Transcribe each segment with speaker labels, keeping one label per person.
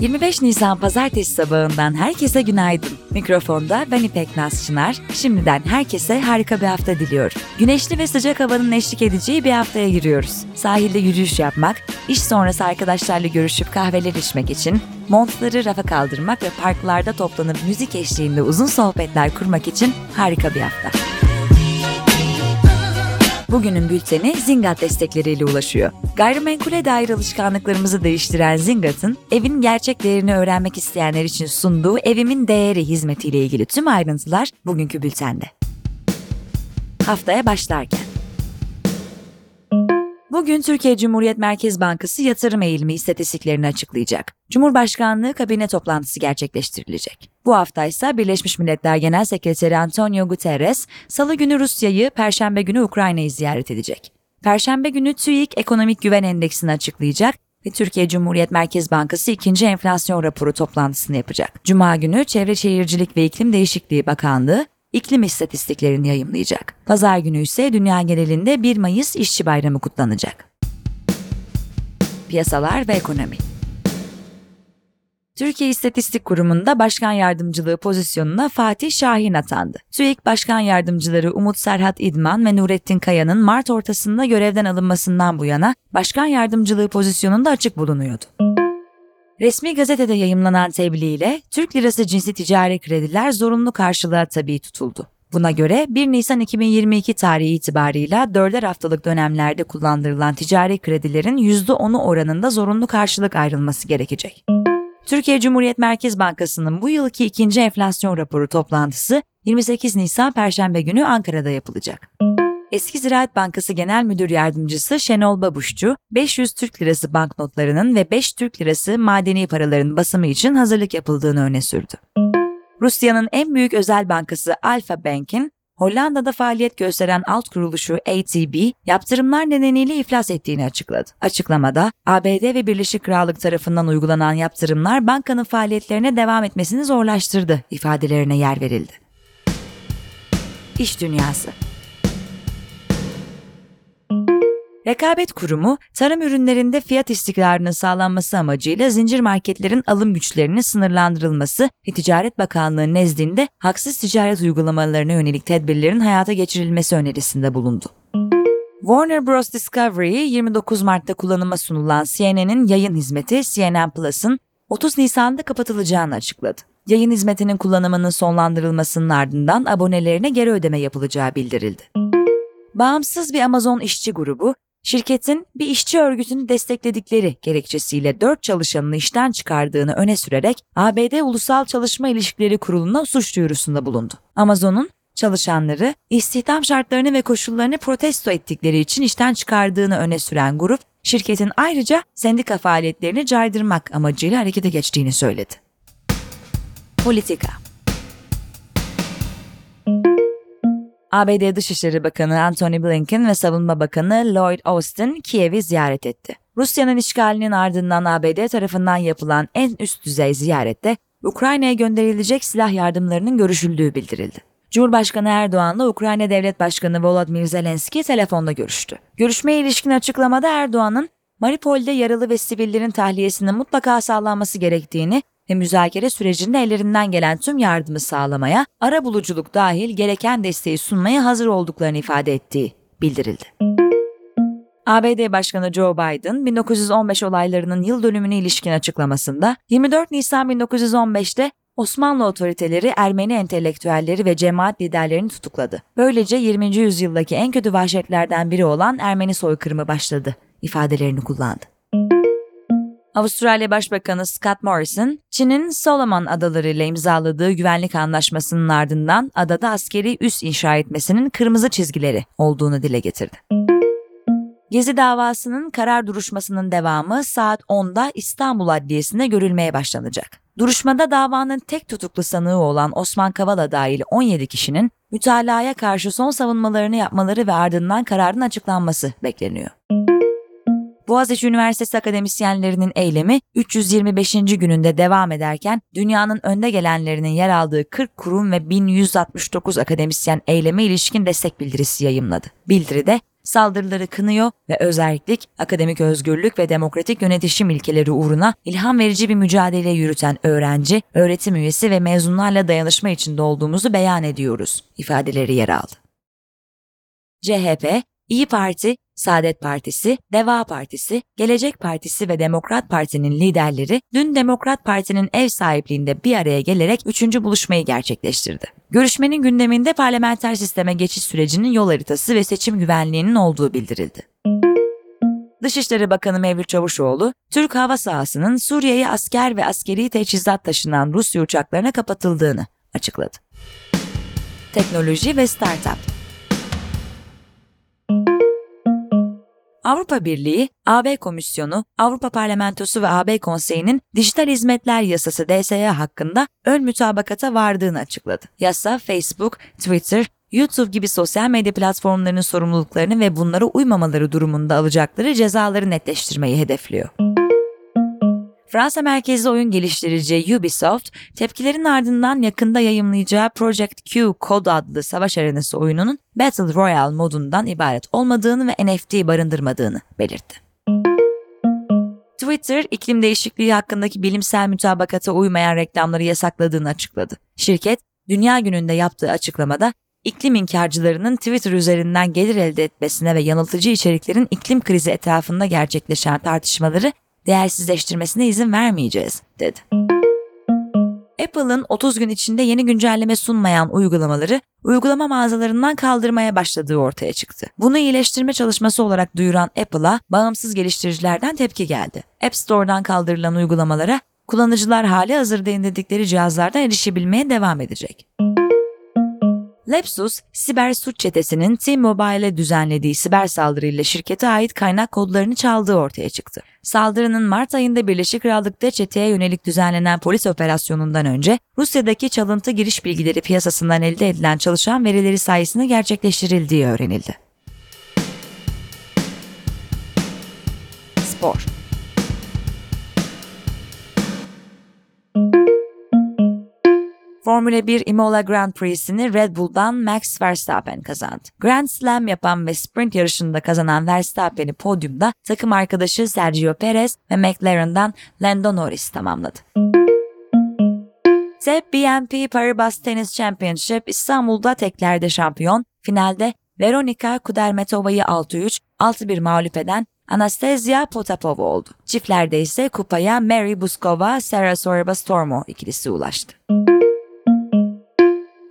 Speaker 1: ...25 Nisan Pazartesi sabahından herkese günaydın. Mikrofonda ben İpek Naz Çınar. Şimdiden herkese harika bir hafta diliyorum. Güneşli ve sıcak havanın eşlik edeceği bir haftaya giriyoruz. Sahilde yürüyüş yapmak, iş sonrası arkadaşlarla görüşüp kahveler içmek için, montları rafa kaldırmak ve parklarda toplanıp müzik eşliğinde uzun sohbetler kurmak için harika bir hafta. Bugünün bülteni Zingat destekleriyle ulaşıyor. Gayrimenkule dair alışkanlıklarımızı değiştiren Zingat'ın evin gerçek değerini öğrenmek isteyenler için sunduğu Evimin Değeri hizmetiyle ilgili tüm ayrıntılar bugünkü bültende. Haftaya başlarken Bugün Türkiye Cumhuriyet Merkez Bankası yatırım eğilimi istatistiklerini açıklayacak. Cumhurbaşkanlığı kabine toplantısı gerçekleştirilecek. Bu hafta ise Birleşmiş Milletler Genel Sekreteri Antonio Guterres, Salı günü Rusya'yı, Perşembe günü Ukrayna'yı ziyaret edecek. Perşembe günü TÜİK Ekonomik Güven Endeksini açıklayacak ve Türkiye Cumhuriyet Merkez Bankası ikinci enflasyon raporu toplantısını yapacak. Cuma günü Çevre Şehircilik ve İklim Değişikliği Bakanlığı iklim istatistiklerini yayımlayacak. Pazar günü ise dünya genelinde 1 Mayıs İşçi Bayramı kutlanacak. Piyasalar ve ekonomi Türkiye İstatistik Kurumu'nda başkan yardımcılığı pozisyonuna Fatih Şahin atandı. TÜİK Başkan Yardımcıları Umut Serhat İdman ve Nurettin Kaya'nın Mart ortasında görevden alınmasından bu yana başkan yardımcılığı pozisyonunda açık bulunuyordu. Resmi gazetede yayımlanan tebliğ ile Türk lirası cinsi ticari krediler zorunlu karşılığa tabi tutuldu. Buna göre 1 Nisan 2022 tarihi itibarıyla 4'er haftalık dönemlerde kullandırılan ticari kredilerin %10'u oranında zorunlu karşılık ayrılması gerekecek. Türkiye Cumhuriyet Merkez Bankası'nın bu yılki ikinci enflasyon raporu toplantısı 28 Nisan Perşembe günü Ankara'da yapılacak. Eski Ziraat Bankası Genel Müdür Yardımcısı Şenol Babuşçu, 500 Türk Lirası banknotlarının ve 5 Türk Lirası madeni paraların basımı için hazırlık yapıldığını öne sürdü. Rusya'nın en büyük özel bankası Alfa Bank'in Hollanda'da faaliyet gösteren alt kuruluşu ATB, yaptırımlar nedeniyle iflas ettiğini açıkladı. Açıklamada, ABD ve Birleşik Krallık tarafından uygulanan yaptırımlar bankanın faaliyetlerine devam etmesini zorlaştırdı ifadelerine yer verildi. İş Dünyası Rekabet Kurumu, tarım ürünlerinde fiyat istikrarının sağlanması amacıyla zincir marketlerin alım güçlerinin sınırlandırılması ve Ticaret Bakanlığı nezdinde haksız ticaret uygulamalarına yönelik tedbirlerin hayata geçirilmesi önerisinde bulundu. Warner Bros. Discovery 29 Mart'ta kullanıma sunulan CNN'in yayın hizmeti CNN Plus'ın 30 Nisan'da kapatılacağını açıkladı. Yayın hizmetinin kullanımının sonlandırılmasının ardından abonelerine geri ödeme yapılacağı bildirildi. Bağımsız bir Amazon işçi grubu, şirketin bir işçi örgütünü destekledikleri gerekçesiyle 4 çalışanını işten çıkardığını öne sürerek ABD Ulusal Çalışma İlişkileri Kurulu'na suç duyurusunda bulundu. Amazon'un çalışanları istihdam şartlarını ve koşullarını protesto ettikleri için işten çıkardığını öne süren grup, şirketin ayrıca sendika faaliyetlerini caydırmak amacıyla harekete geçtiğini söyledi. Politika ABD Dışişleri Bakanı Antony Blinken ve Savunma Bakanı Lloyd Austin Kiev'i ziyaret etti. Rusya'nın işgalinin ardından ABD tarafından yapılan en üst düzey ziyarette Ukrayna'ya gönderilecek silah yardımlarının görüşüldüğü bildirildi. Cumhurbaşkanı Erdoğan'la Ukrayna Devlet Başkanı Volodymyr Zelenski telefonda görüştü. Görüşmeye ilişkin açıklamada Erdoğan'ın Mariupol'de yaralı ve sivillerin tahliyesinin mutlaka sağlanması gerektiğini ve müzakere sürecinde ellerinden gelen tüm yardımı sağlamaya, ara buluculuk dahil gereken desteği sunmaya hazır olduklarını ifade ettiği bildirildi. ABD Başkanı Joe Biden 1915 olaylarının yıl dönümüne ilişkin açıklamasında 24 Nisan 1915'te Osmanlı otoriteleri Ermeni entelektüelleri ve cemaat liderlerini tutukladı. Böylece 20. yüzyıldaki en kötü vahşetlerden biri olan Ermeni soykırımı başladı ifadelerini kullandı. Avustralya Başbakanı Scott Morrison, Çin'in Solomon Adaları ile imzaladığı güvenlik anlaşmasının ardından adada askeri üs inşa etmesinin kırmızı çizgileri olduğunu dile getirdi. Gezi davasının karar duruşmasının devamı saat 10'da İstanbul Adliyesi'nde görülmeye başlanacak. Duruşmada davanın tek tutuklu sanığı olan Osman Kavala dahil 17 kişinin mütalaya karşı son savunmalarını yapmaları ve ardından kararın açıklanması bekleniyor. Boğaziçi Üniversitesi akademisyenlerinin eylemi 325. gününde devam ederken dünyanın önde gelenlerinin yer aldığı 40 kurum ve 1169 akademisyen eyleme ilişkin destek bildirisi yayımladı. Bildiride saldırıları kınıyor ve özellik, akademik özgürlük ve demokratik yönetişim ilkeleri uğruna ilham verici bir mücadele yürüten öğrenci, öğretim üyesi ve mezunlarla dayanışma içinde olduğumuzu beyan ediyoruz ifadeleri yer aldı. CHP, İyi Parti, Saadet Partisi, Deva Partisi, Gelecek Partisi ve Demokrat Parti'nin liderleri dün Demokrat Parti'nin ev sahipliğinde bir araya gelerek üçüncü buluşmayı gerçekleştirdi. Görüşmenin gündeminde parlamenter sisteme geçiş sürecinin yol haritası ve seçim güvenliğinin olduğu bildirildi. Dışişleri Bakanı Mevlüt Çavuşoğlu, Türk hava sahasının Suriye'ye asker ve askeri teçhizat taşınan Rusya uçaklarına kapatıldığını açıkladı. Teknoloji ve Startup Avrupa Birliği, AB Komisyonu, Avrupa Parlamentosu ve AB Konseyi'nin Dijital Hizmetler Yasası DSY hakkında ön mütabakata vardığını açıkladı. Yasa Facebook, Twitter, YouTube gibi sosyal medya platformlarının sorumluluklarını ve bunlara uymamaları durumunda alacakları cezaları netleştirmeyi hedefliyor. Fransa merkezli oyun geliştirici Ubisoft, tepkilerin ardından yakında yayımlayacağı Project Q Code adlı savaş arenası oyununun Battle Royale modundan ibaret olmadığını ve NFT barındırmadığını belirtti. Twitter, iklim değişikliği hakkındaki bilimsel mütabakata uymayan reklamları yasakladığını açıkladı. Şirket, Dünya Günü'nde yaptığı açıklamada iklim inkarcılarının Twitter üzerinden gelir elde etmesine ve yanıltıcı içeriklerin iklim krizi etrafında gerçekleşen tartışmaları değersizleştirmesine izin vermeyeceğiz, dedi. Apple'ın 30 gün içinde yeni güncelleme sunmayan uygulamaları uygulama mağazalarından kaldırmaya başladığı ortaya çıktı. Bunu iyileştirme çalışması olarak duyuran Apple'a bağımsız geliştiricilerden tepki geldi. App Store'dan kaldırılan uygulamalara kullanıcılar hali hazırda indirdikleri cihazlardan erişebilmeye devam edecek. Lepsus, siber suç çetesinin T-Mobile'e düzenlediği siber saldırıyla şirkete ait kaynak kodlarını çaldığı ortaya çıktı. Saldırının Mart ayında Birleşik Krallık'ta çeteye yönelik düzenlenen polis operasyonundan önce Rusya'daki çalıntı giriş bilgileri piyasasından elde edilen çalışan verileri sayesinde gerçekleştirildiği öğrenildi. Spor Formula 1 Imola Grand Prix'sini Red Bull'dan Max Verstappen kazandı. Grand Slam yapan ve sprint yarışında kazanan Verstappen'i podyumda takım arkadaşı Sergio Perez ve McLaren'dan Lando Norris tamamladı. SEB BNP Paribas Tennis Championship İstanbul'da teklerde şampiyon, finalde Veronika Kudermetova'yı 6-3, 6-1 mağlup eden Anastasia Potapova oldu. Çiftlerde ise kupaya Mary Buskova, Sarah Sorba Stormo ikilisi ulaştı.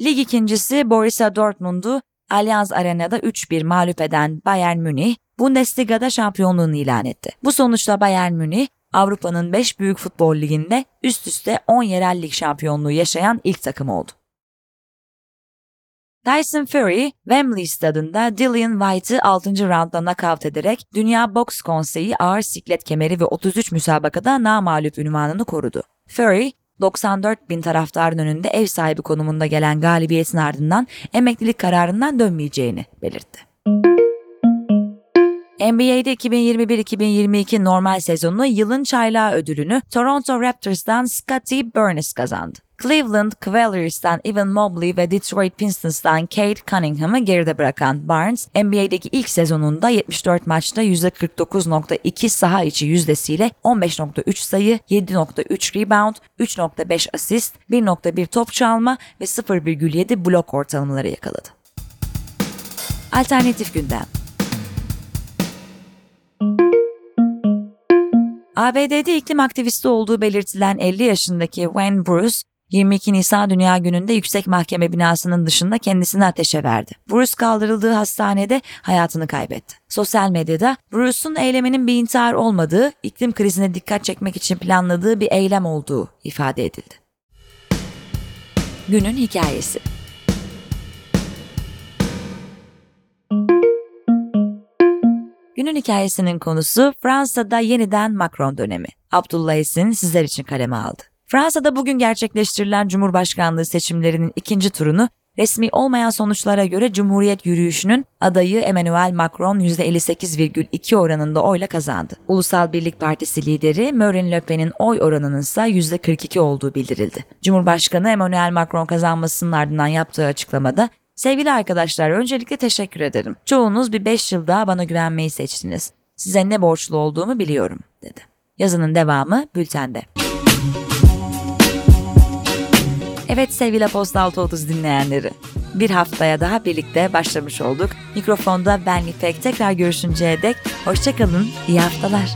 Speaker 1: Lig ikincisi Borussia Dortmund'u Allianz Arena'da 3-1 mağlup eden Bayern Münih, Bundesliga'da şampiyonluğunu ilan etti. Bu sonuçla Bayern Münih, Avrupa'nın 5 büyük futbol liginde üst üste 10 yerel lig şampiyonluğu yaşayan ilk takım oldu. Tyson Fury, Wembley stadında Dillian White'ı 6. roundda knockout ederek Dünya Boks Konseyi ağır siklet kemeri ve 33 müsabakada namalup ünvanını korudu. Fury, 94 bin taraftarın önünde ev sahibi konumunda gelen galibiyetin ardından emeklilik kararından dönmeyeceğini belirtti. NBA'de 2021-2022 normal sezonu yılın çaylağı ödülünü Toronto Raptors'dan Scottie Barnes kazandı. Cleveland Cavaliers'tan Evan Mobley ve Detroit Pistons'tan Kate Cunningham'ı geride bırakan Barnes, NBA'deki ilk sezonunda 74 maçta %49.2 saha içi yüzdesiyle 15.3 sayı, 7.3 rebound, 3.5 asist, 1.1 top çalma ve 0,7 blok ortalamaları yakaladı. Alternatif gündem ABD'de iklim aktivisti olduğu belirtilen 50 yaşındaki Wayne Bruce, 22 Nisan Dünya Günü'nde yüksek mahkeme binasının dışında kendisini ateşe verdi. Bruce kaldırıldığı hastanede hayatını kaybetti. Sosyal medyada Bruce'un eyleminin bir intihar olmadığı, iklim krizine dikkat çekmek için planladığı bir eylem olduğu ifade edildi. Günün hikayesi Günün hikayesinin konusu Fransa'da yeniden Macron dönemi. Abdullah Esin sizler için kaleme aldı. Fransa'da bugün gerçekleştirilen Cumhurbaşkanlığı seçimlerinin ikinci turunu resmi olmayan sonuçlara göre Cumhuriyet yürüyüşünün adayı Emmanuel Macron %58,2 oranında oyla kazandı. Ulusal Birlik Partisi lideri Marine Le Pen'in oy oranının ise %42 olduğu bildirildi. Cumhurbaşkanı Emmanuel Macron kazanmasının ardından yaptığı açıklamada Sevgili arkadaşlar öncelikle teşekkür ederim. Çoğunuz bir 5 yıl daha bana güvenmeyi seçtiniz. Size ne borçlu olduğumu biliyorum dedi. Yazının devamı bültende. Evet sevgili Aposta 630 dinleyenleri. Bir haftaya daha birlikte başlamış olduk. Mikrofonda ben İpek tekrar görüşünceye dek hoşçakalın, iyi haftalar.